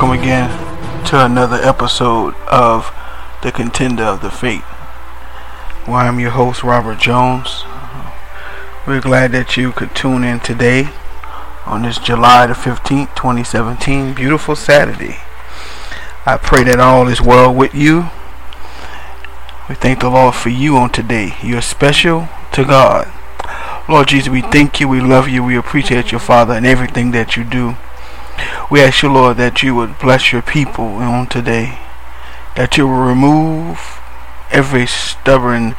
Welcome again to another episode of The Contender of the Faith. Well, I'm your host, Robert Jones. We're glad that you could tune in today on this July the 15th, 2017, beautiful Saturday. I pray that all is well with you. We thank the Lord for you on today. You're special to God. Lord Jesus, we thank you, we love you, we appreciate your Father and everything that you do. We ask you, Lord, that you would bless your people on today, that you will remove every stubborn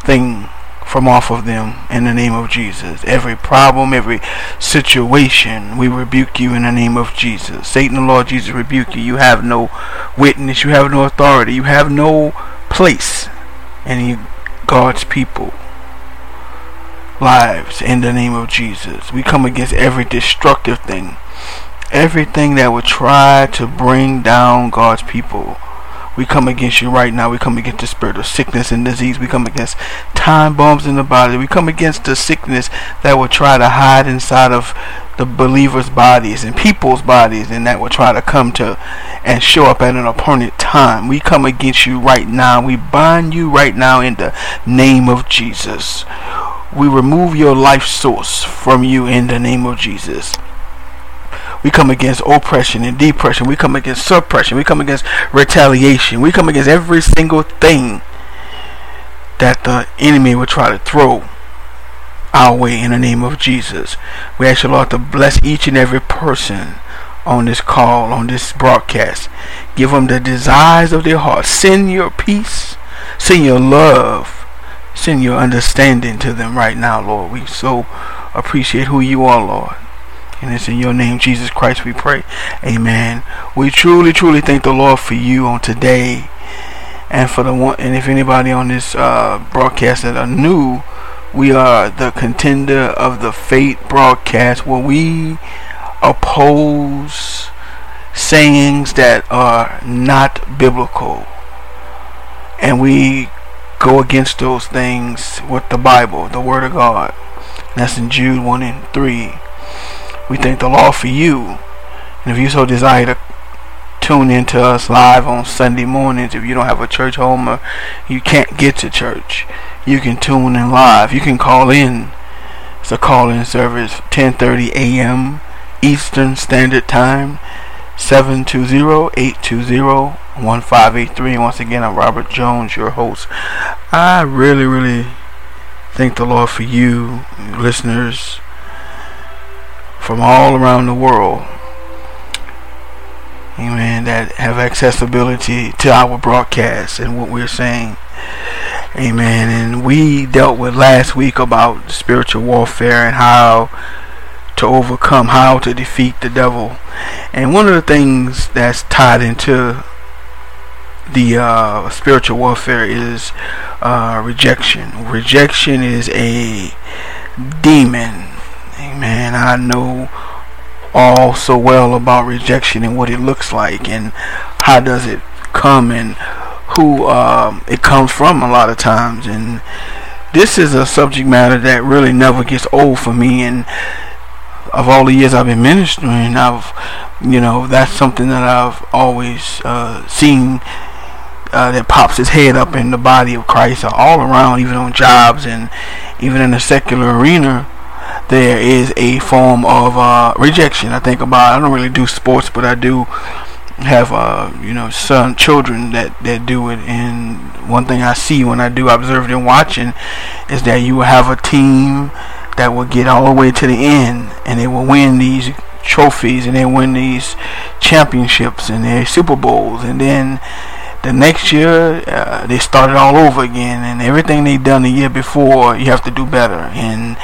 thing from off of them in the name of Jesus. Every problem, every situation, we rebuke you in the name of Jesus. Satan, the Lord Jesus, rebuke you. You have no witness, you have no authority, you have no place in God's people lives in the name of Jesus. We come against every destructive thing everything that would try to bring down God's people. We come against you right now. We come against the spirit of sickness and disease. We come against time bombs in the body. We come against the sickness that will try to hide inside of the believers' bodies and people's bodies and that will try to come to and show up at an appointed time. We come against you right now. We bind you right now in the name of Jesus. We remove your life source from you in the name of Jesus. We come against oppression and depression. We come against suppression. We come against retaliation. We come against every single thing that the enemy will try to throw our way in the name of Jesus. We ask you, Lord, to bless each and every person on this call, on this broadcast. Give them the desires of their heart. Send your peace. Send your love. Send your understanding to them right now, Lord. We so appreciate who you are, Lord. And it's in your name, Jesus Christ, we pray. Amen. We truly, truly thank the Lord for you on today. And for the one, and if anybody on this uh, broadcast that are new, we are the contender of the faith broadcast where we oppose sayings that are not biblical. And we go against those things with the Bible, the Word of God. That's in Jude 1 and 3. We thank the Lord for you. And if you so desire to tune in to us live on Sunday mornings, if you don't have a church home or you can't get to church, you can tune in live. You can call in. It's a call-in service, 10:30 a.m. Eastern Standard Time, 720-820-1583. And once again, I'm Robert Jones, your host. I really, really thank the Lord for you, listeners from all around the world. Amen. That have accessibility to our broadcast and what we're saying. Amen. And we dealt with last week about spiritual warfare and how to overcome, how to defeat the devil. And one of the things that's tied into the uh, spiritual warfare is uh, rejection. Rejection is a demon man, I know all so well about rejection and what it looks like and how does it come and who um, it comes from a lot of times. And this is a subject matter that really never gets old for me. And of all the years I've been ministering I've you know that's something that I've always uh, seen uh, that pops his head up in the body of Christ all around even on jobs and even in the secular arena there is a form of uh, rejection. I think about I don't really do sports, but I do have uh, you know son children that that do it. And one thing I see when I do observe them watching is that you will have a team that will get all the way to the end, and they will win these trophies and they win these championships and their Super Bowls, and then the next year uh, they start it all over again, and everything they done the year before you have to do better and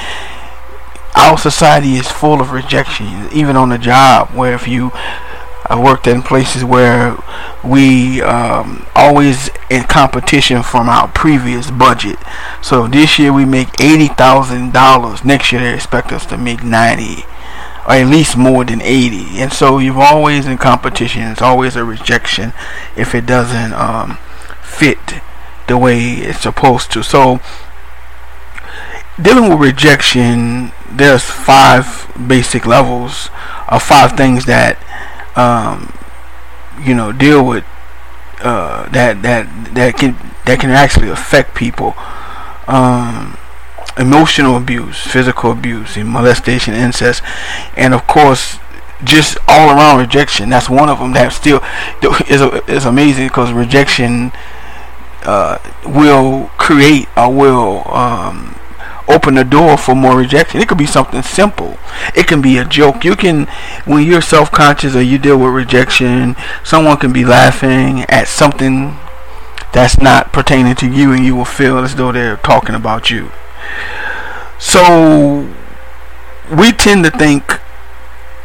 our society is full of rejection, even on the job. Where if you, I worked in places where we um, always in competition from our previous budget. So this year we make eighty thousand dollars. Next year they expect us to make ninety, or at least more than eighty. And so you're always in competition. It's always a rejection if it doesn't um, fit the way it's supposed to. So dealing with rejection, there's five basic levels of five things that um, you know, deal with uh, that that that can that can actually affect people. Um, emotional abuse, physical abuse, molestation, incest, and of course, just all around rejection. That's one of them that still is is amazing because rejection uh, will create or will um, open the door for more rejection. It could be something simple. It can be a joke. You can, when you're self-conscious or you deal with rejection, someone can be laughing at something that's not pertaining to you, and you will feel as though they're talking about you. So we tend to think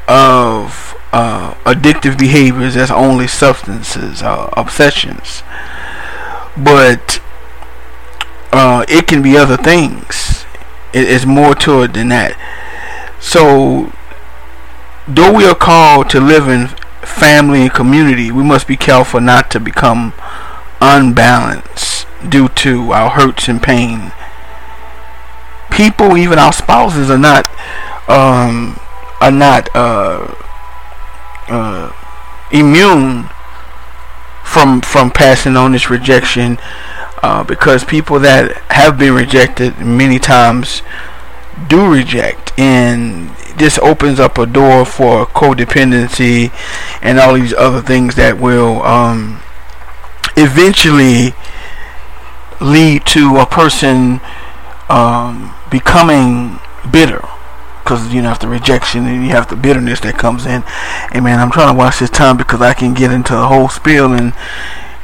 of uh, addictive behaviors as only substances, uh, obsessions, but uh, it can be other things. It, it's more to it than that. So, though we are called to live in family and community, we must be careful not to become unbalanced due to our hurts and pain. People, even our spouses, are not um, are not uh, uh, immune from from passing on this rejection uh, because people that have been rejected many times do reject and this opens up a door for codependency and all these other things that will um, eventually lead to a person um, becoming bitter. Because you know after rejection and you have the bitterness that comes in. And man i'm trying to watch this time because i can get into a whole spiel and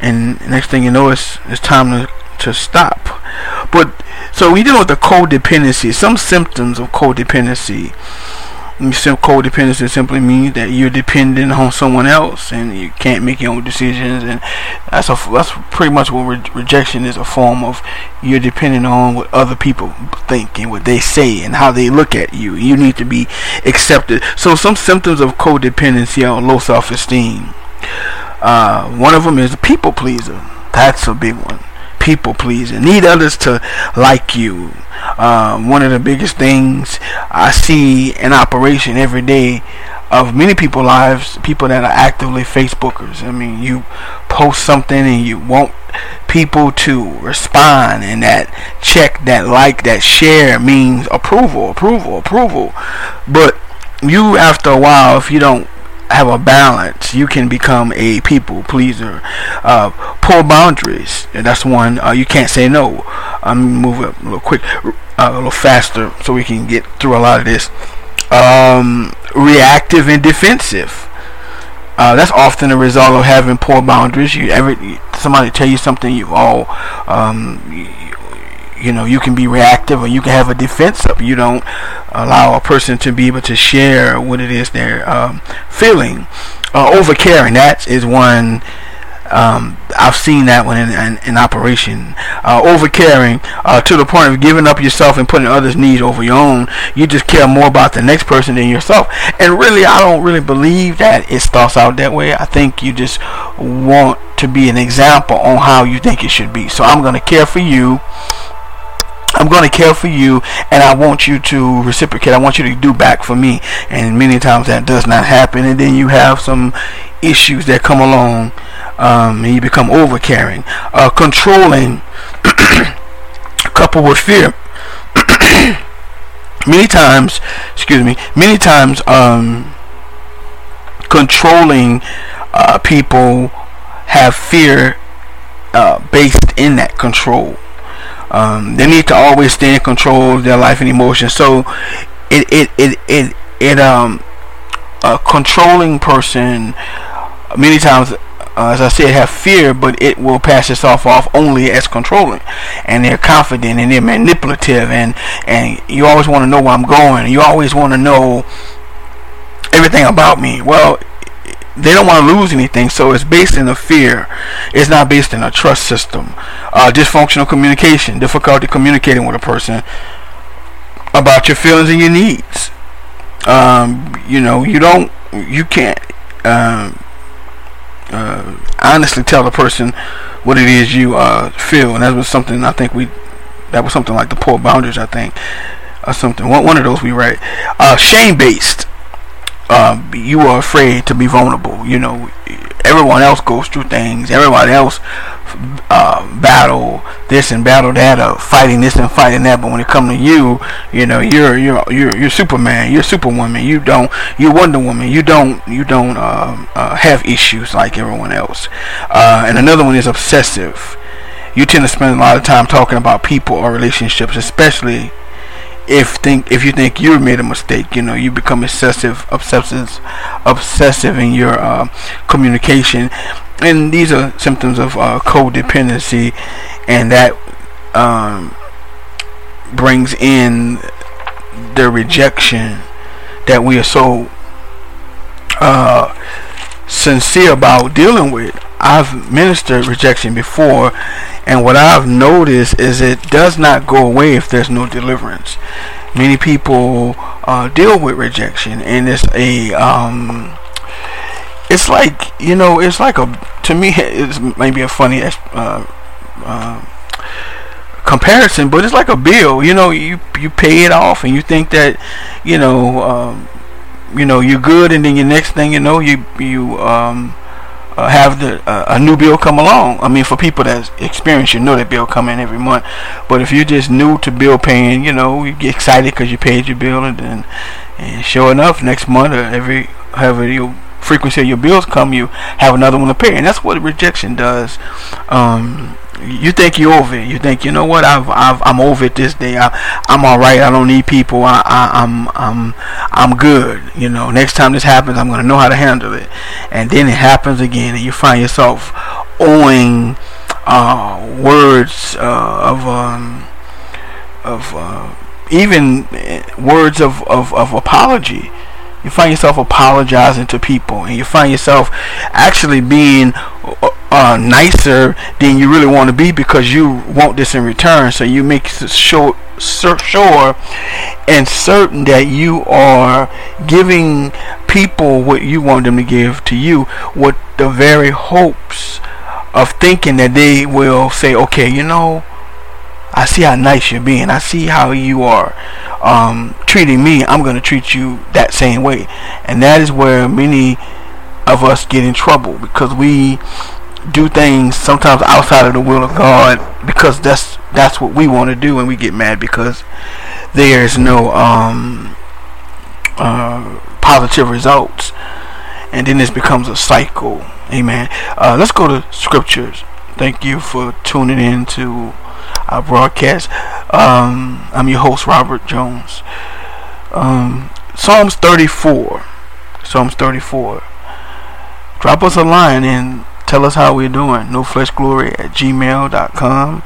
and next thing you know it's it's time to to stop. But so we deal with the codependency. Some symptoms of codependency. Codependency simply means that you're dependent on someone else and you can't make your own decisions and that's a that's pretty much what re- rejection is a form of. You're dependent on what other people think and what they say and how they look at you. You need to be accepted. So some symptoms of codependency are low self-esteem uh, one of them is a people pleaser that's a big one people pleasing, need others to like you. Um, one of the biggest things I see in operation every day of many people lives, people that are actively Facebookers. I mean, you post something and you want people to respond, and that check, that like, that share means approval, approval, approval. But you, after a while, if you don't have a balance, you can become a people pleaser. Uh, poor boundaries. That's one. Uh, you can't say no. I'm move it a little quick, uh, a little faster, so we can get through a lot of this. Um, reactive and defensive. Uh, that's often a result of having poor boundaries. You ever somebody tell you something, you all um, you know you can be reactive or you can have a defense up you don't allow a person to be able to share what it is they're um, feeling uh, over caring that is one um, I've seen that one in, in, in operation. Uh, over caring uh, to the point of giving up yourself and putting others' needs over your own. You just care more about the next person than yourself. And really, I don't really believe that it starts out that way. I think you just want to be an example on how you think it should be. So I'm going to care for you I'm going to care for you and I want you to reciprocate. I want you to do back for me. And many times that does not happen. And then you have some issues that come along um, and you become over caring. Uh, controlling, coupled with fear. many times, excuse me, many times um, controlling uh, people have fear uh, based in that control. Um, they need to always stay in control of their life and emotions. So it it it it, it um a controlling person many times uh, as I said, have fear, but it will pass itself off only as controlling. And they're confident and they're manipulative, and and you always want to know where I'm going. You always want to know everything about me. Well, they don't want to lose anything, so it's based in a fear. It's not based in a trust system. Uh, dysfunctional communication, difficulty communicating with a person about your feelings and your needs. Um, you know, you don't, you can't um, uh, honestly tell the person what it is you uh, feel, and that was something I think we, that was something like the poor boundaries, I think, or something. One, one of those we write. Uh, shame based uh, you are afraid to be vulnerable. You know, everyone else goes through things. Everybody else uh, battle this and battle that, or fighting this and fighting that. But when it comes to you, you know, you're you're you're you're Superman, you're Superwoman. You don't, you're Wonder Woman. You don't you don't uh, uh, have issues like everyone else. Uh, and another one is obsessive. You tend to spend a lot of time talking about people or relationships, especially if think if you think you made a mistake, you know, you become excessive, obsessive, obsessive in your uh, communication, and these are symptoms of uh, codependency, and that um, brings in the rejection that we are so uh, sincere about dealing with. I've ministered rejection before, and what I've noticed is it does not go away if there's no deliverance. Many people uh, deal with rejection, and it's a um, it's like you know, it's like a to me, it's maybe a funny uh, uh, comparison, but it's like a bill. You know, you you pay it off, and you think that you know. Um, you know you're good, and then your next thing you know, you you um, uh, have the uh, a new bill come along. I mean, for people that experience, you know that bill come in every month. But if you're just new to bill paying, you know, you get excited because you paid your bill, and then and sure enough, next month or every however your frequency of your bills come, you have another one to pay, and that's what rejection does. Um, you think you're over it. You think you know what? I've, I've I'm over it this day. I, I'm all right. I don't need people. I, I I'm I'm I'm good. You know. Next time this happens, I'm gonna know how to handle it. And then it happens again, and you find yourself owing uh, words uh, of um, of uh, even words of, of, of apology you find yourself apologizing to people and you find yourself actually being uh, nicer than you really want to be because you want this in return so you make sure sure and certain that you are giving people what you want them to give to you with the very hopes of thinking that they will say okay you know I see how nice you're being. I see how you are um, treating me. I'm going to treat you that same way. And that is where many of us get in trouble because we do things sometimes outside of the will of God because that's that's what we want to do and we get mad because there's no um, uh, positive results and then this becomes a cycle amen uh, let's go to scriptures thank you for tuning in to our broadcast. Um, I'm your host, Robert Jones. Um, Psalms 34. Psalms 34. Drop us a line and tell us how we're doing. No Flesh Glory at gmail.com.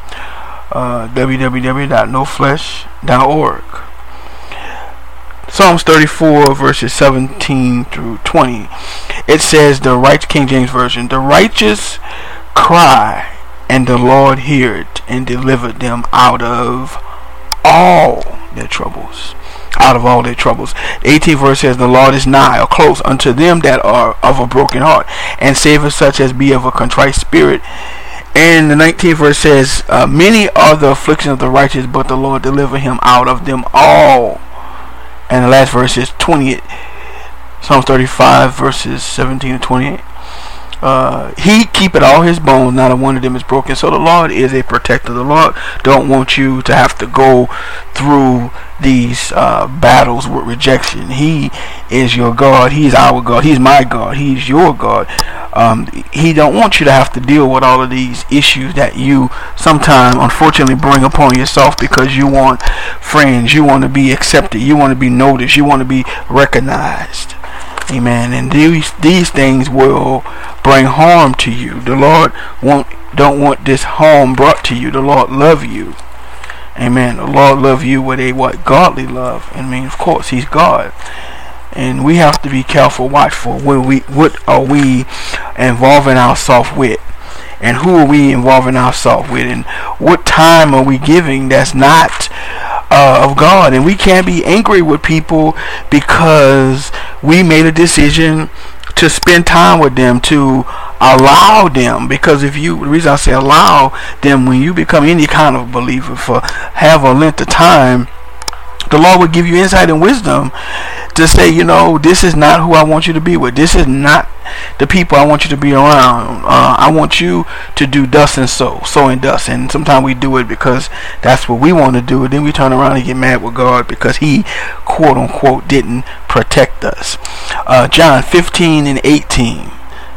Uh, www.noflesh.org. Psalms 34 verses 17 through 20. It says the right King James Version, the righteous cry and the Lord heard and delivered them out of all their troubles. Out of all their troubles. The 18th verse says, The Lord is nigh or close unto them that are of a broken heart, and saveth such as be of a contrite spirit. And the 19th verse says, uh, Many are the afflictions of the righteous, but the Lord deliver him out of them all. And the last verse is 28. Psalms 35 verses 17 and 28 uh, he keepeth all his bones, not a one of them is broken. So the Lord is a protector. The Lord don't want you to have to go through these uh, battles with rejection. He is your God. He's our God. He's my God. He's your God. Um, he don't want you to have to deal with all of these issues that you sometimes, unfortunately, bring upon yourself because you want friends. You want to be accepted. You want to be noticed. You want to be recognized. Amen. And these these things will bring harm to you. The Lord won't don't want this harm brought to you. The Lord love you. Amen. The Lord love you with a what godly love. I mean, of course, He's God, and we have to be careful, watchful. What we what are we involving ourselves with? and who are we involving ourselves with and what time are we giving that's not uh, of God and we can't be angry with people because we made a decision to spend time with them to allow them. Because if you the reason I say allow them when you become any kind of believer for have a length of time the Lord will give you insight and wisdom to say, you know, this is not who I want you to be with. This is not the people I want you to be around. Uh, I want you to do dust and sow, sow and dust. And sometimes we do it because that's what we want to do. And then we turn around and get mad with God because He, quote unquote, didn't protect us. Uh, John 15 and 18.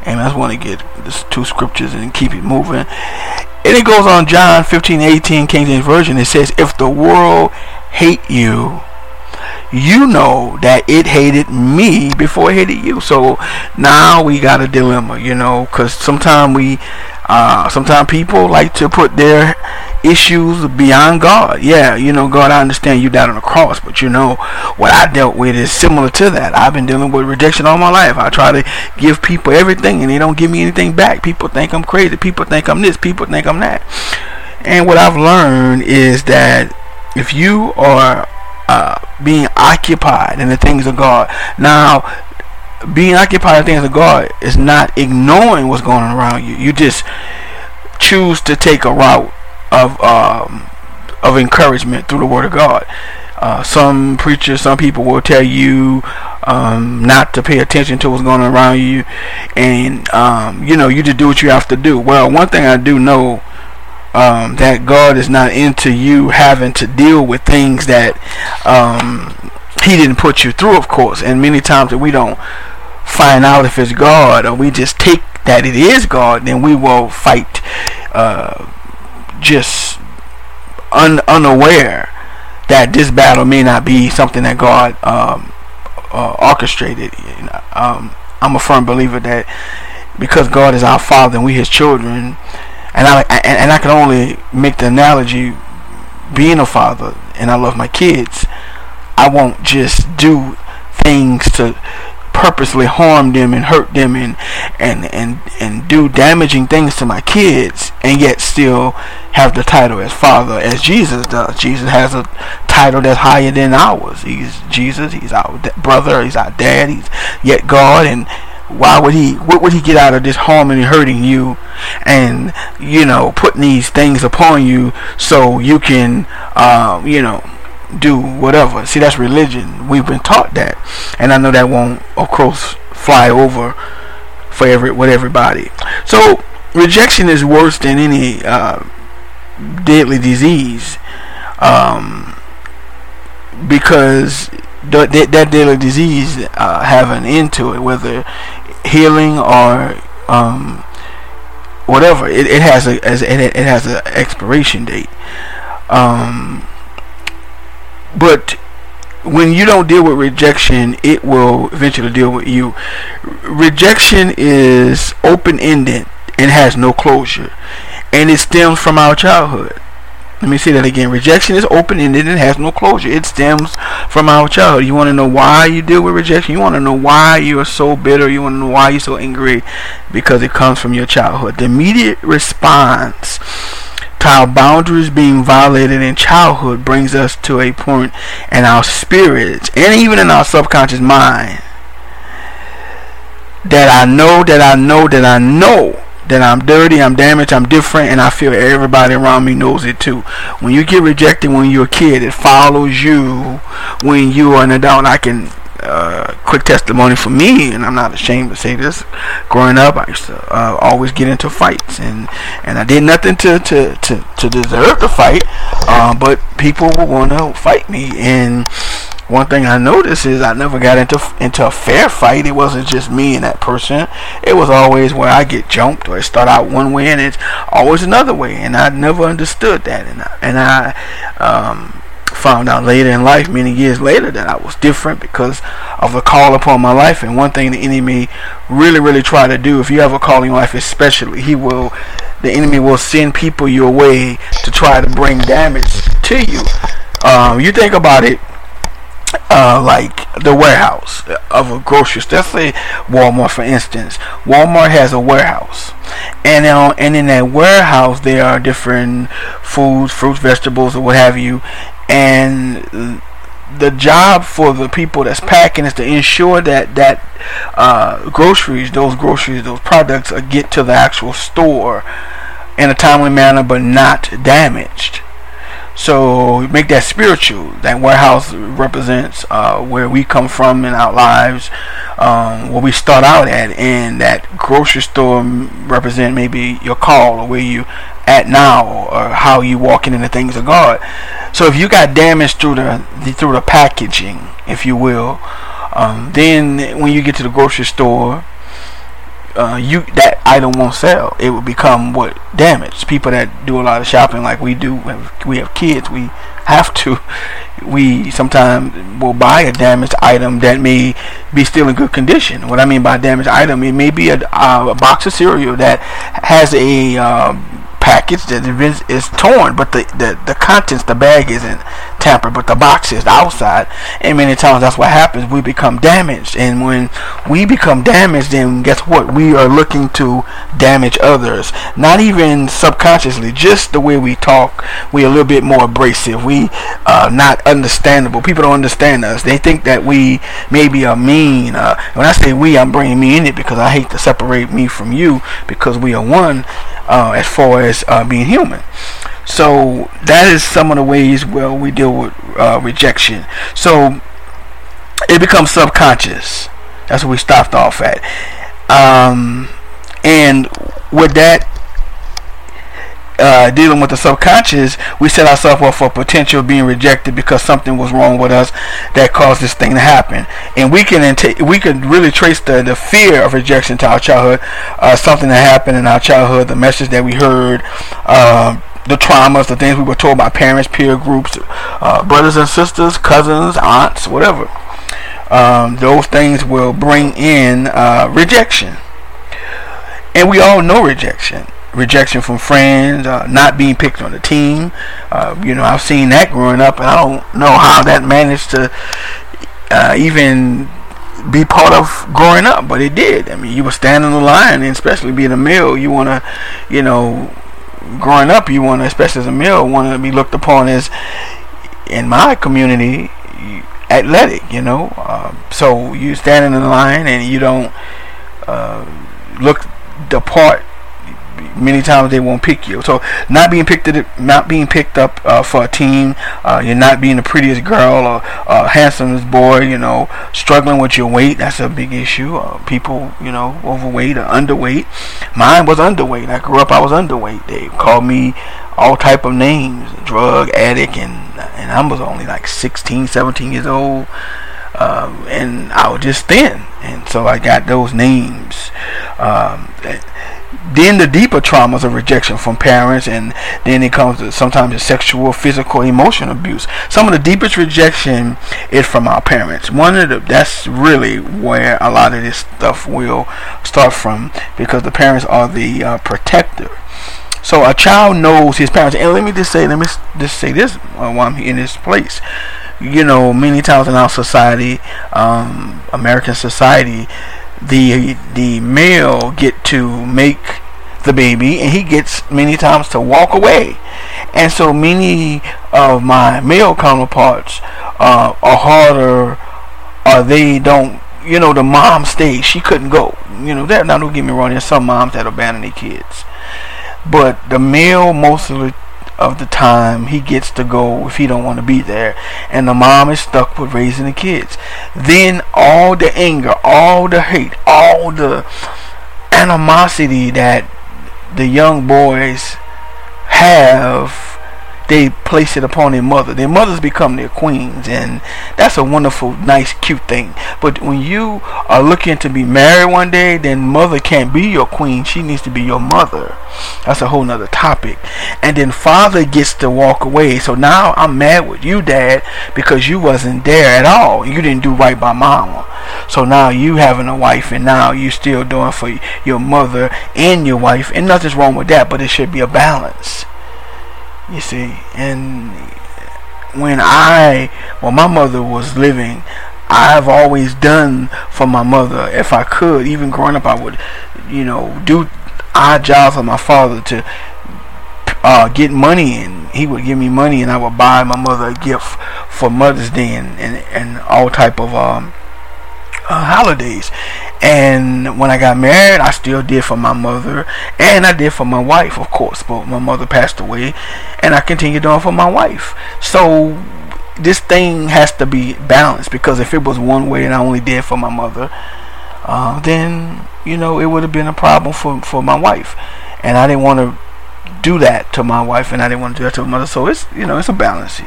And I just want to get this two scriptures and keep it moving. And it goes on John 15, 18, King James Version. It says, If the world hate you, you know that it hated me before it hated you. So now we got a dilemma, you know, because sometimes we, uh, sometimes people like to put their issues beyond God. Yeah, you know, God, I understand you died on the cross, but you know, what I dealt with is similar to that. I've been dealing with rejection all my life. I try to give people everything and they don't give me anything back. People think I'm crazy. People think I'm this. People think I'm that. And what I've learned is that if you are uh, being occupied in the things of God. Now, being occupied in the things of God is not ignoring what's going on around you. You just choose to take a route of um, of encouragement through the Word of God. Uh, some preachers, some people will tell you um, not to pay attention to what's going on around you, and um, you know you just do what you have to do. Well, one thing I do know um, that God is not into you having to deal with things that um, He didn't put you through, of course. And many times that we don't find out if it's God or we just take that it is God, then we will fight uh, just un- unaware that this battle may not be something that God um, uh, orchestrated. Um, I'm a firm believer that because God is our Father and we His children and I and, and I can only make the analogy being a father and I love my kids I won't just do things to purposely harm them and hurt them and and and and do damaging things to my kids and yet still have the title as father as Jesus does. Jesus has a title that's higher than ours. He's Jesus, he's our brother, he's our dad, he's yet God and why would he what would he get out of this harming and hurting you and you know putting these things upon you so you can um, you know do whatever? See that's religion. We've been taught that. And i know that won't of course fly over for every with everybody. So rejection is worse than any uh, deadly disease. Um, because that, that deadly disease uh, have an end to it, whether healing or um, whatever. It, it has a as it, it has an expiration date. Um, but when you don't deal with rejection, it will eventually deal with you. Rejection is open ended and has no closure, and it stems from our childhood. Let me say that again. Rejection is open ended and has no closure. It stems from our childhood. You want to know why you deal with rejection? You want to know why you are so bitter? You want to know why you're so angry? Because it comes from your childhood. The immediate response to our boundaries being violated in childhood brings us to a point in our spirits and even in our subconscious mind that I know, that I know, that I know that I'm dirty, I'm damaged, I'm different, and I feel everybody around me knows it too. When you get rejected when you're a kid, it follows you when you are an adult. I can uh, quick testimony for me, and I'm not ashamed to say this. Growing up, I used to uh, always get into fights, and and I did nothing to to to, to deserve the fight, uh, but people would want to fight me, and one thing I noticed is I never got into into a fair fight. It wasn't just me and that person. It was always where I get jumped or it start out one way and it's always another way. And I never understood that. And I, and I um, found out later in life, many years later, that I was different because of the call upon my life. And one thing the enemy really, really try to do, if you have a call in life, especially, he will, the enemy will send people your way to try to bring damage to you. Um, you think about it uh, like the warehouse of a grocery store. Let's say Walmart, for instance. Walmart has a warehouse, and uh, and in that warehouse there are different foods, fruits, vegetables, or what have you, and the job for the people that's packing is to ensure that that uh, groceries, those groceries, those products, uh, get to the actual store in a timely manner, but not damaged. So make that spiritual. That warehouse represents uh, where we come from in our lives, um, where we start out at, and that grocery store represent maybe your call or where you at now or how you walking in the things of God. So if you got damage through the through the packaging, if you will, um, then when you get to the grocery store, uh, you that item won't sell. It will become what damaged. People that do a lot of shopping, like we do, we have kids. We have to. We sometimes will buy a damaged item that may be still in good condition. What I mean by damaged item, it may be a, uh, a box of cereal that has a um, package that is torn, but the, the, the contents, the bag isn't tampered, but the box is the outside. And many times that's what happens. We become damaged. And when we become damaged, then guess what? We are looking to damage others. Not even subconsciously, just the way we talk. We're a little bit more abrasive. We are not understandable. People don't understand us. They think that we maybe are mean. Uh, when I say we, I'm bringing me in it because I hate to separate me from you because we are one uh, as far as uh, being human. So that is some of the ways where we deal with uh, rejection. So it becomes subconscious. That's what we stopped off at. Um, and with that uh, dealing with the subconscious, we set ourselves up for potential being rejected because something was wrong with us that caused this thing to happen. And we can we can really trace the, the fear of rejection to our childhood, uh, something that happened in our childhood, the message that we heard. Uh, the traumas, the things we were told by parents, peer groups, uh, brothers and sisters, cousins, aunts, whatever. Um, those things will bring in uh, rejection. And we all know rejection rejection from friends, uh, not being picked on the team. Uh, you know, I've seen that growing up, and I don't know how that managed to uh, even be part of growing up, but it did. I mean, you were standing in the line, and especially being a male, you want to, you know, growing up, you want to, especially as a male, want to be looked upon as, in my community, athletic. You know, uh, so you standing in the line, and you don't uh, look the part many times they won't pick you. So not being picked up, not being picked up uh, for a team, uh, you're not being the prettiest girl or uh, handsomest boy. You know, struggling with your weight. That's a big issue. Uh, people, you know, overweight or underweight. Mine was underweight. I grew up. I was underweight. They called me all type of names, drug addict, and and I was only like 16, 17 years old. Um, and I was just thin, and so I got those names. Um, then the deeper traumas of rejection from parents and then it comes to sometimes sexual physical emotional abuse. Some of the deepest rejection is from our parents. One of the that's really where a lot of this stuff will start from because the parents are the uh, protector. So a child knows his parents and let me just say let me just say this while i'm in this place. You know many times in our society um, american society the the male get to make the baby and he gets many times to walk away. And so many of my male counterparts uh, are harder or they don't you know the mom stayed. She couldn't go. You know that now don't get me wrong there's some moms that abandon their kids. But the male most of the of the time he gets to go if he don't want to be there. And the mom is stuck with raising the kids. Then all the anger all the hate all the animosity that the young boys have they place it upon their mother. Their mothers become their queens, and that's a wonderful, nice, cute thing. But when you are looking to be married one day, then mother can't be your queen. She needs to be your mother. That's a whole nother topic. And then father gets to walk away. So now I'm mad with you, dad, because you wasn't there at all. You didn't do right by mama. So now you having a wife, and now you still doing for your mother and your wife, and nothing's wrong with that. But it should be a balance. You see, and when I, when my mother was living, I've always done for my mother. If I could, even growing up, I would, you know, do odd jobs for my father to uh, get money, and he would give me money, and I would buy my mother a gift for Mother's Day and and, and all type of um, uh, holidays. And when I got married, I still did for my mother, and I did for my wife, of course. But my mother passed away, and I continued doing for my wife. So this thing has to be balanced because if it was one way and I only did for my mother, uh, then you know it would have been a problem for for my wife, and I didn't want to do that to my wife, and I didn't want to do that to my mother. So it's you know it's a balance.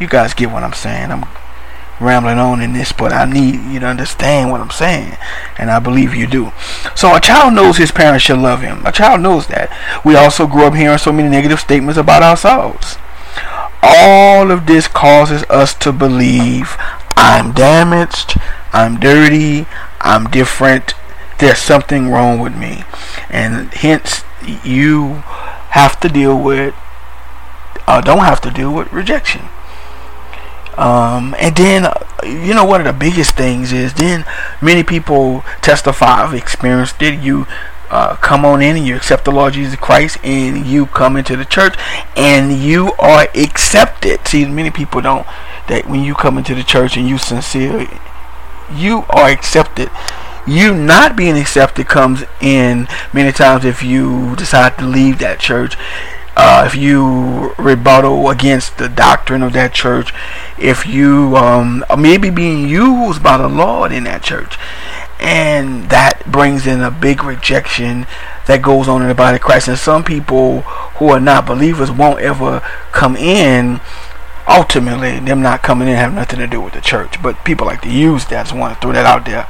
You guys get what I'm saying? I'm rambling on in this, but I need you to understand what I'm saying, and I believe you do. So a child knows his parents should love him. A child knows that. We also grew up hearing so many negative statements about ourselves. All of this causes us to believe I'm damaged, I'm dirty, I'm different, there's something wrong with me. And hence, you have to deal with, uh, don't have to deal with rejection. Um, and then, you know, one of the biggest things is then many people testify of experience. Did You uh, come on in and you accept the Lord Jesus Christ and you come into the church and you are accepted. See, many people don't, that when you come into the church and you sincere, you are accepted. You not being accepted comes in many times if you decide to leave that church uh, if you rebuttal against the doctrine of that church, if you um, maybe being used by the Lord in that church, and that brings in a big rejection that goes on in the body of Christ. And some people who are not believers won't ever come in. Ultimately, them not coming in have nothing to do with the church. But people like to use that. I just want to throw that out there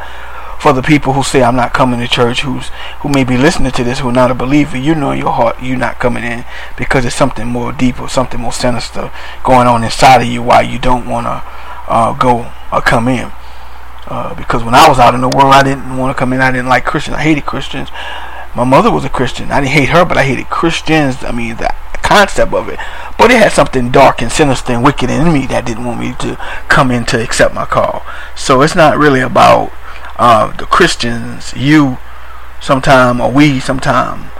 for the people who say I'm not coming to church, who's who may be listening to this, who are not a believer, you know in your heart you're not coming in because it's something more deep or something more sinister going on inside of you why you don't want to uh, go or come in. Uh, because when I was out in the world, I didn't want to come in. I didn't like Christians. I hated Christians. My mother was a Christian. I didn't hate her, but I hated Christians. I mean, the concept of it. But it had something dark and sinister and wicked in me that didn't want me to come in to accept my call. So it's not really about uh, the Christians, you sometime or we sometime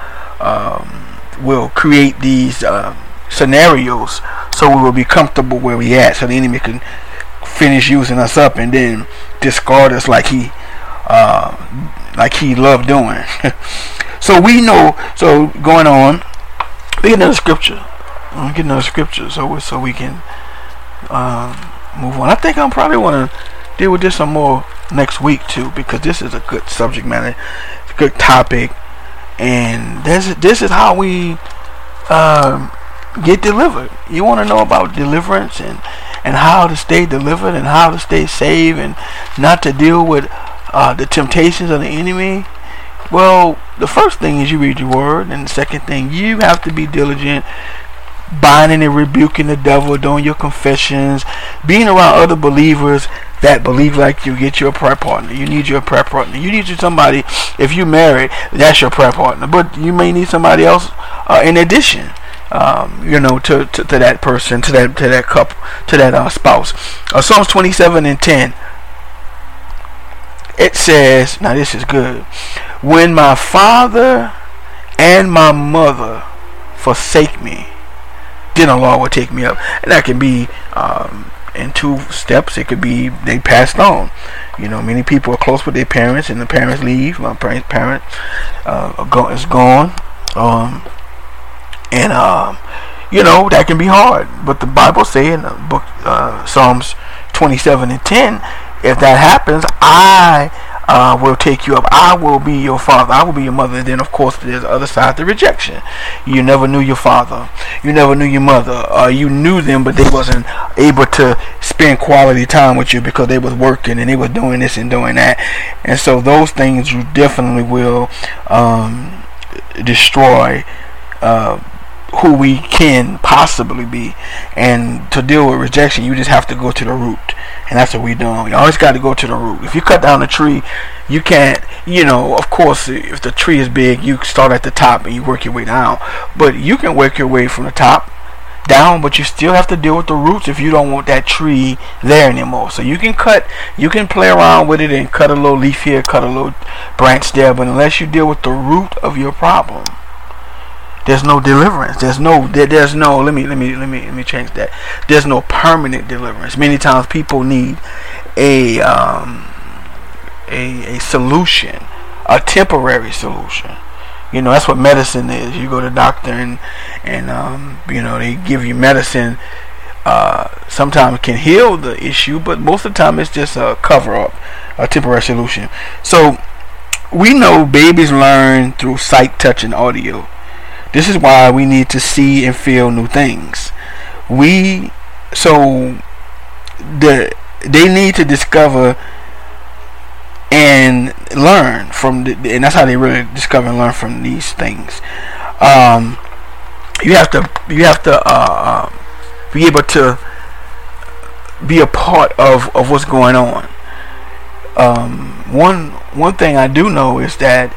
um, will create these uh, scenarios so we will be comfortable where we at so the enemy can finish using us up and then discard us like he uh, like he loved doing. So we know so going on we get another scripture. We get another scripture so so we can um, move on. I think I'm probably want to deal with this some more next week too because this is a good subject matter, good topic, and this this is how we um, get delivered. You want to know about deliverance and and how to stay delivered and how to stay saved and not to deal with uh, the temptations of the enemy. Well, the first thing is you read your word, and the second thing you have to be diligent binding and rebuking the devil, doing your confessions, being around other believers that believe like you. Get your prayer partner. You need your prayer partner. You need you somebody. If you married, that's your prayer partner. But you may need somebody else uh, in addition. Um, you know, to, to, to that person, to that to that couple, to that uh, spouse. Uh, Psalms 27 and 10. It says, now this is good. When my father and my mother forsake me, then the Lord will take me up. And that can be um, in two steps. It could be they passed on. You know, many people are close with their parents, and the parents leave. My parents, parent uh, go, is gone, um, and um, you know that can be hard. But the Bible say in the book uh, Psalms 27 and 10, if that happens, I uh, will take you up. I will be your father. I will be your mother. Then, of course, there's the other side, the rejection. You never knew your father. You never knew your mother. Uh, you knew them, but they wasn't able to spend quality time with you because they was working and they was doing this and doing that. And so those things you definitely will um, destroy. Uh, who we can possibly be. And to deal with rejection, you just have to go to the root. And that's what we're doing. You always got to go to the root. If you cut down a tree, you can't, you know, of course, if the tree is big, you start at the top and you work your way down. But you can work your way from the top down, but you still have to deal with the roots if you don't want that tree there anymore. So you can cut, you can play around with it and cut a little leaf here, cut a little branch there, but unless you deal with the root of your problem, there's no deliverance. There's no there, there's no let me let me let me let me change that. There's no permanent deliverance. Many times people need a um, a, a solution, a temporary solution. You know, that's what medicine is. You go to the doctor and and um, you know they give you medicine. Uh, sometimes can heal the issue, but most of the time it's just a cover up, a temporary solution. So we know babies learn through sight, touch, and audio. This is why we need to see and feel new things. We so the they need to discover and learn from the, and that's how they really discover and learn from these things um, you have to you have to uh, uh, be able to be a part of, of what's going on um, one one thing I do know is that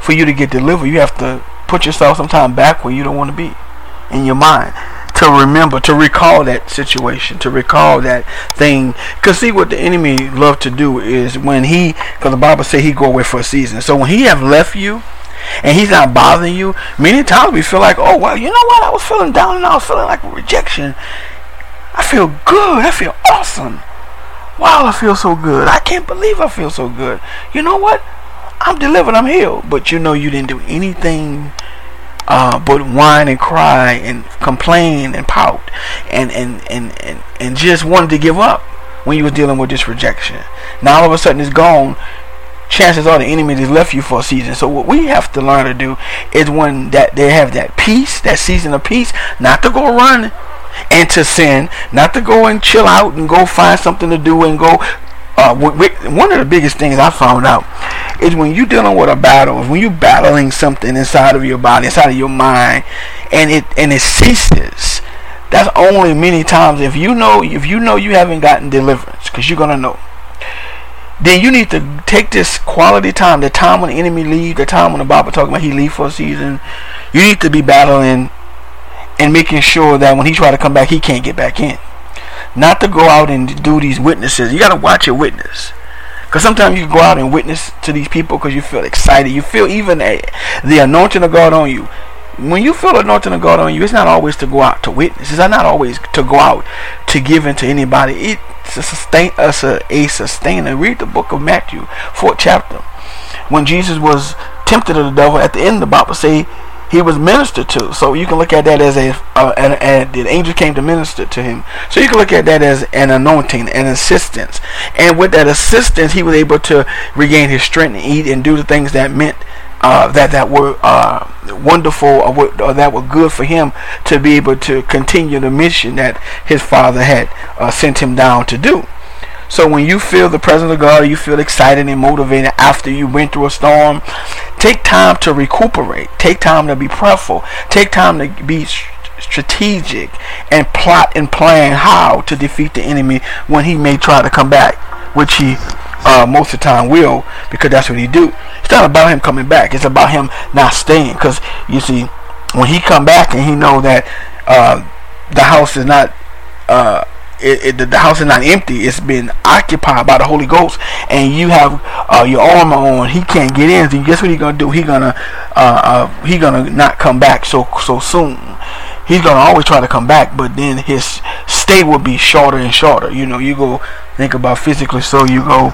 for you to get delivered you have to put yourself sometime back where you don't want to be in your mind to remember, to recall that situation, to recall that thing. Because see, what the enemy love to do is when he, because the Bible say he go away for a season. So when he have left you, and he's not bothering you, many times we feel like, oh well, you know what? I was feeling down and I was feeling like rejection. I feel good. I feel awesome. Wow, I feel so good. I can't believe I feel so good. You know what? I'm delivered. I'm healed. But you know you didn't do anything uh, but whine and cry and complain and pout and, and, and, and, and just wanted to give up when you was dealing with this rejection. Now all of a sudden it's gone. Chances are the enemy has left you for a season. So what we have to learn to do is when that they have that peace, that season of peace, not to go run and to sin, not to go and chill out and go find something to do and go uh, one of the biggest things I found out is when you're dealing with a battle, when you're battling something inside of your body, inside of your mind, and it and it ceases. That's only many times if you know if you know you haven't gotten deliverance, because you're gonna know. Then you need to take this quality time, the time when the enemy leave, the time when the Bible talking about he leave for a season. You need to be battling and making sure that when he try to come back, he can't get back in not to go out and do these witnesses. You got to watch your witness. Because sometimes you go out and witness to these people because you feel excited. You feel even a, the anointing of God on you. When you feel the anointing of God on you, it's not always to go out to witness. It's not always to go out to give into anybody. It's a sustain uh, us a, a sustainer. Read the book of Matthew, fourth chapter. When Jesus was tempted of the devil, at the end the Bible say he was ministered to. So you can look at that as a, uh, an, the angel came to minister to him. So you can look at that as an anointing, an assistance. And with that assistance, he was able to regain his strength and eat and do the things that meant uh, that that were uh, wonderful or, or, that were good for him to be able to continue the mission that his father had uh, sent him down to do. So when you feel the presence of God, you feel excited and motivated after you went through a storm, take time to recuperate. Take time to be prayerful. Take time to be strategic and plot and plan how to defeat the enemy when he may try to come back, which he uh, most of the time will, because that's what he do. It's not about him coming back. It's about him not staying. Because you see, when he come back and he know that uh, the house is not uh, it, it, the house is not empty. It's been occupied by the Holy Ghost, and you have uh, your armor on. He can't get in. So guess what he's gonna do? He gonna uh, uh, gonna not come back so so soon. He's gonna always try to come back, but then his stay will be shorter and shorter. You know, you go think about physically. So you go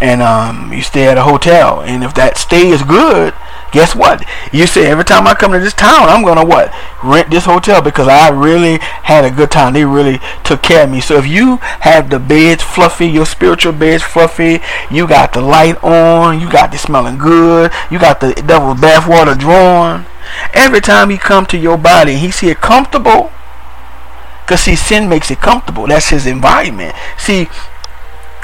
and um, you stay at a hotel, and if that stay is good guess what? You say every time I come to this town, I'm gonna what? Rent this hotel because I really had a good time. They really took care of me. So if you have the beds fluffy, your spiritual beds fluffy, you got the light on, you got the smelling good, you got the devil's bathwater drawn. Every time he come to your body, he see it comfortable. Cause see, sin makes it comfortable. That's his environment. See,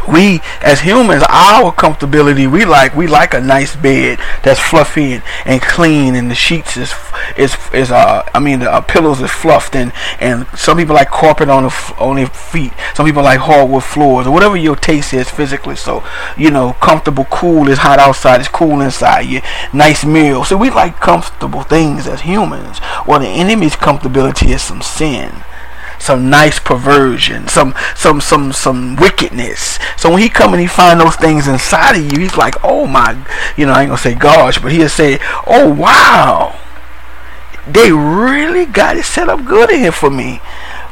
we as humans our comfortability we like we like a nice bed that's fluffy and, and clean and the sheets is is is uh I mean the uh, pillows is fluffed and and some people like carpet on the on their feet. Some people like hardwood floors or whatever your taste is physically. So you know comfortable cool is hot outside it's cool inside. You nice meal. So we like comfortable things as humans. Well the enemy's comfortability is some sin some nice perversion, some some some some wickedness. So when he come and he find those things inside of you, he's like, oh my, you know, I ain't gonna say gosh, but he'll say, oh wow, they really got it set up good in here for me.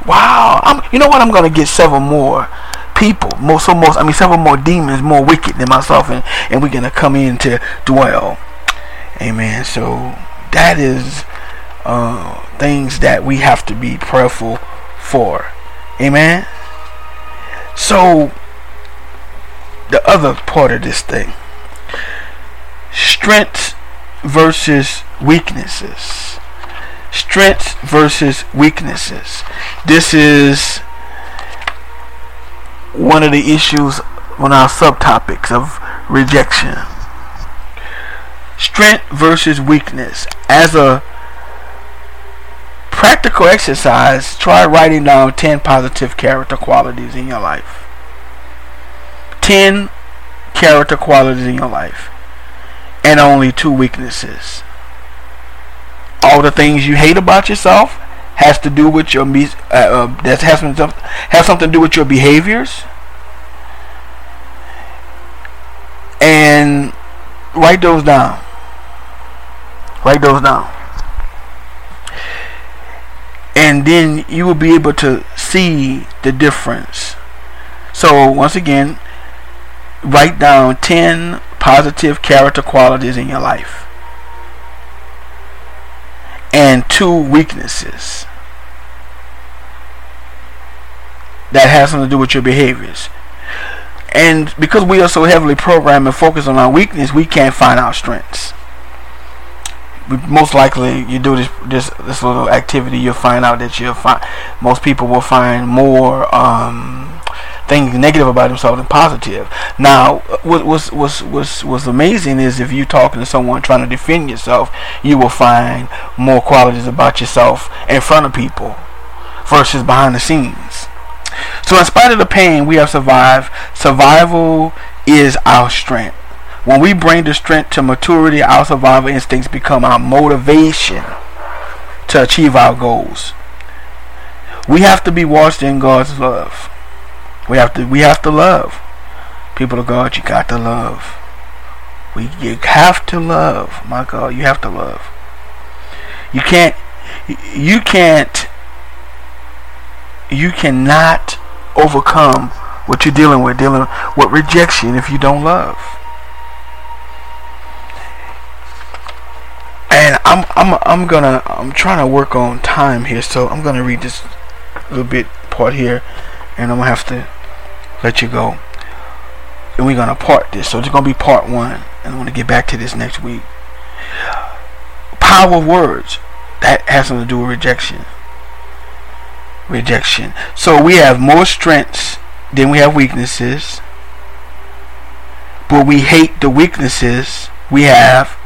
Wow, I'm, you know what? I'm gonna get several more people, most so most I mean several more demons more wicked than myself and, and we're gonna come in to dwell. Amen. So that is uh, things that we have to be prayerful for. Amen. So the other part of this thing. Strengths versus weaknesses. Strengths versus weaknesses. This is one of the issues on our subtopics of rejection. Strength versus weakness. As a practical exercise, try writing down 10 positive character qualities in your life. 10 character qualities in your life. And only two weaknesses. All the things you hate about yourself has to do with your uh, uh, that has something has something to do with your behaviors. And write those down. Write those down and then you will be able to see the difference. So, once again, write down 10 positive character qualities in your life and two weaknesses that has something to do with your behaviors. And because we are so heavily programmed and focused on our weakness, we can't find our strengths most likely you do this this this little activity, you'll find out that you'll find most people will find more um, things negative about themselves than positive. Now, what was was was was amazing is if you're talking to someone trying to defend yourself, you will find more qualities about yourself in front of people versus behind the scenes. So, in spite of the pain we have survived, survival is our strength. When we bring the strength to maturity, our survival instincts become our motivation to achieve our goals. We have to be washed in God's love. We have to we have to love. People of God, you got to love. We you have to love. My God, you have to love. You can't you can't you cannot overcome what you're dealing with, dealing with rejection if you don't love. And I'm I'm I'm gonna I'm trying to work on time here, so I'm gonna read this little bit part here, and I'm gonna have to let you go. And we're gonna part this, so it's gonna be part one, and I'm gonna get back to this next week. Power of words that has something to do with rejection. Rejection. So we have more strengths than we have weaknesses, but we hate the weaknesses we have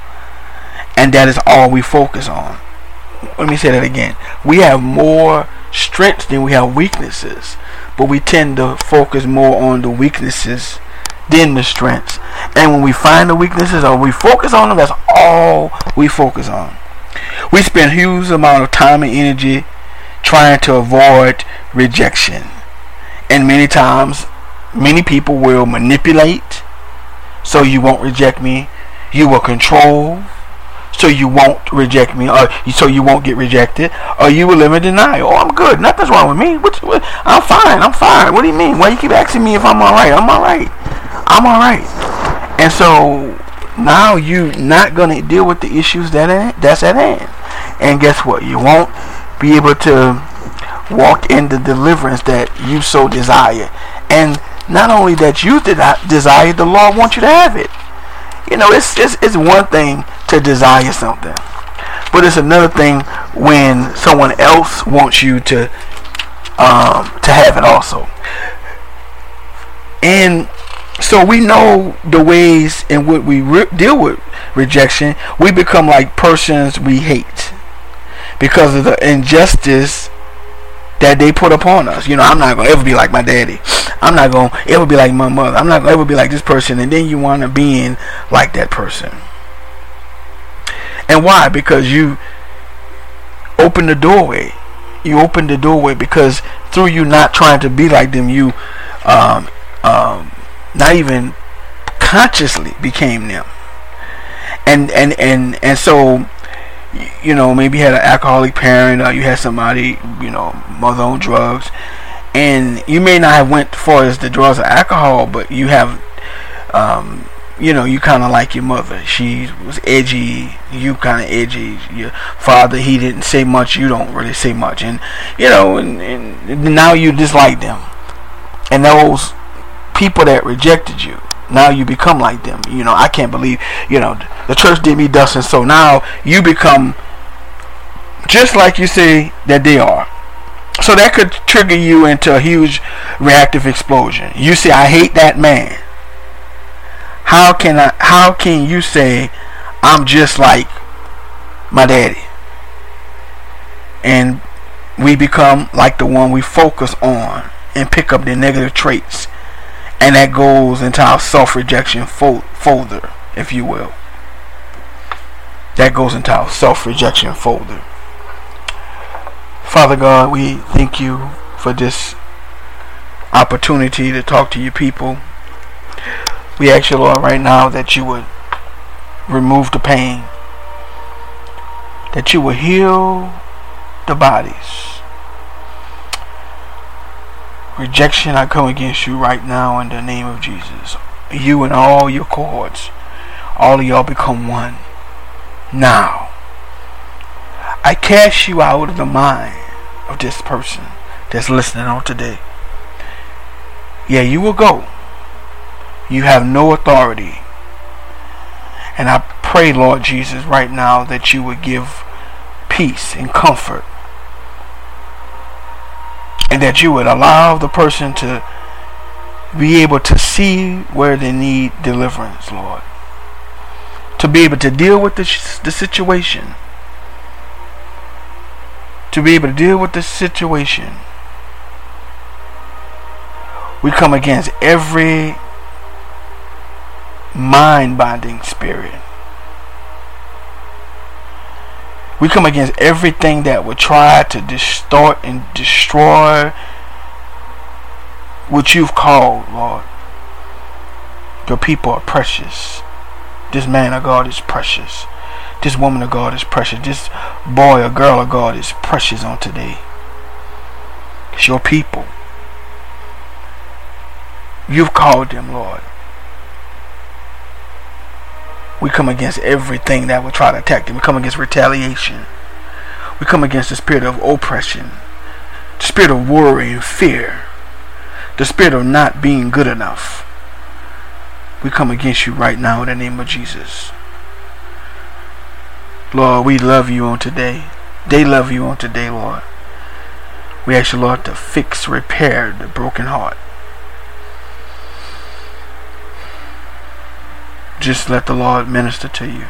and that is all we focus on. Let me say that again. We have more strengths than we have weaknesses, but we tend to focus more on the weaknesses than the strengths. And when we find the weaknesses or we focus on them, that's all we focus on. We spend huge amount of time and energy trying to avoid rejection. And many times, many people will manipulate so you won't reject me. You will control so you won't reject me, or so you won't get rejected, or you will live in denial. Oh, I'm good. Nothing's wrong with me. What's, what, I'm fine. I'm fine. What do you mean? Why you keep asking me if I'm all right? I'm all right. I'm all right. And so now you're not gonna deal with the issues that that's at hand. And guess what? You won't be able to walk in the deliverance that you so desire. And not only that you did not desire, the Lord wants you to have it. You know, it's it's, it's one thing to desire something. But it's another thing when someone else wants you to um, to have it also. And so we know the ways in which we re- deal with rejection. We become like persons we hate because of the injustice that they put upon us. You know, I'm not gonna ever be like my daddy. I'm not gonna ever be like my mother. I'm not gonna ever be like this person. And then you want to be in like that person. And why? Because you open the doorway. You open the doorway because through you not trying to be like them, you um, um, not even consciously became them. And and and and so you know maybe you had an alcoholic parent or you had somebody you know mother on drugs and you may not have went as far as the drugs or alcohol, but you have, um, you know, you kind of like your mother. She was edgy. You kind of edgy. Your father, he didn't say much. You don't really say much, and you know, and, and now you dislike them, and those people that rejected you. Now you become like them. You know, I can't believe, you know, the church did me dust, and so now you become just like you say that they are. So that could trigger you into a huge reactive explosion. You say, I hate that man. How can I how can you say I'm just like my daddy? And we become like the one we focus on and pick up the negative traits. And that goes into our self rejection fo- folder, if you will. That goes into our self rejection folder. Father God, we thank you for this opportunity to talk to your people. We ask you, Lord, right now that you would remove the pain, that you would heal the bodies. Rejection, I come against you right now in the name of Jesus. You and all your cohorts, all of y'all become one. Now, I cast you out of the mind of this person that's listening on today. Yeah, you will go. You have no authority. And I pray, Lord Jesus, right now that you would give peace and comfort. And that you would allow the person to be able to see where they need deliverance, Lord. To be able to deal with the, the situation to be able to deal with the situation, we come against every mind binding spirit. We come against everything that would try to distort and destroy what you've called, Lord. Your people are precious. This man of God is precious. This woman of God is precious. This boy or girl of God is precious on today. It's your people. You've called them, Lord. We come against everything that will try to attack them. We come against retaliation. We come against the spirit of oppression, the spirit of worry and fear, the spirit of not being good enough. We come against you right now in the name of Jesus. Lord, we love you on today. They love you on today, Lord. We ask you, Lord, to fix, repair the broken heart. Just let the Lord minister to you.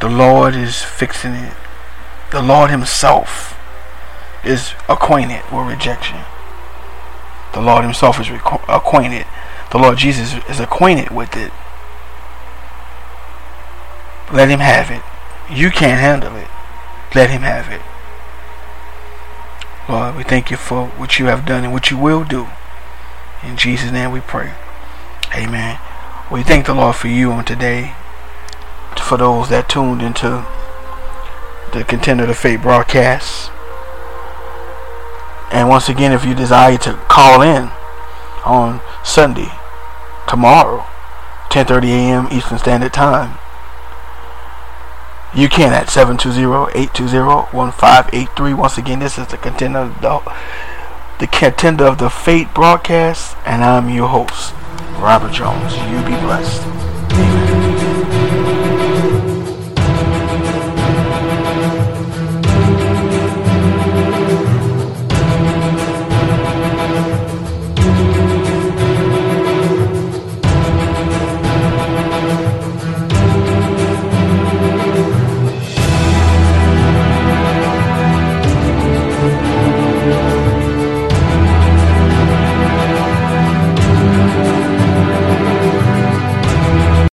The Lord is fixing it. The Lord Himself is acquainted with rejection. The Lord Himself is acquainted. The Lord Jesus is acquainted with it. Let him have it. You can't handle it. Let him have it. Lord, we thank you for what you have done and what you will do. In Jesus' name we pray. Amen. We thank the Lord for you on today. For those that tuned into the Contender of the Faith broadcast. And once again, if you desire to call in on Sunday, tomorrow, 10:30 a.m. Eastern Standard Time, you can at 720-820-1583. Once again, this is the contender of the, the contender of the Faith broadcast, and I'm your host, Robert Jones. You be blessed.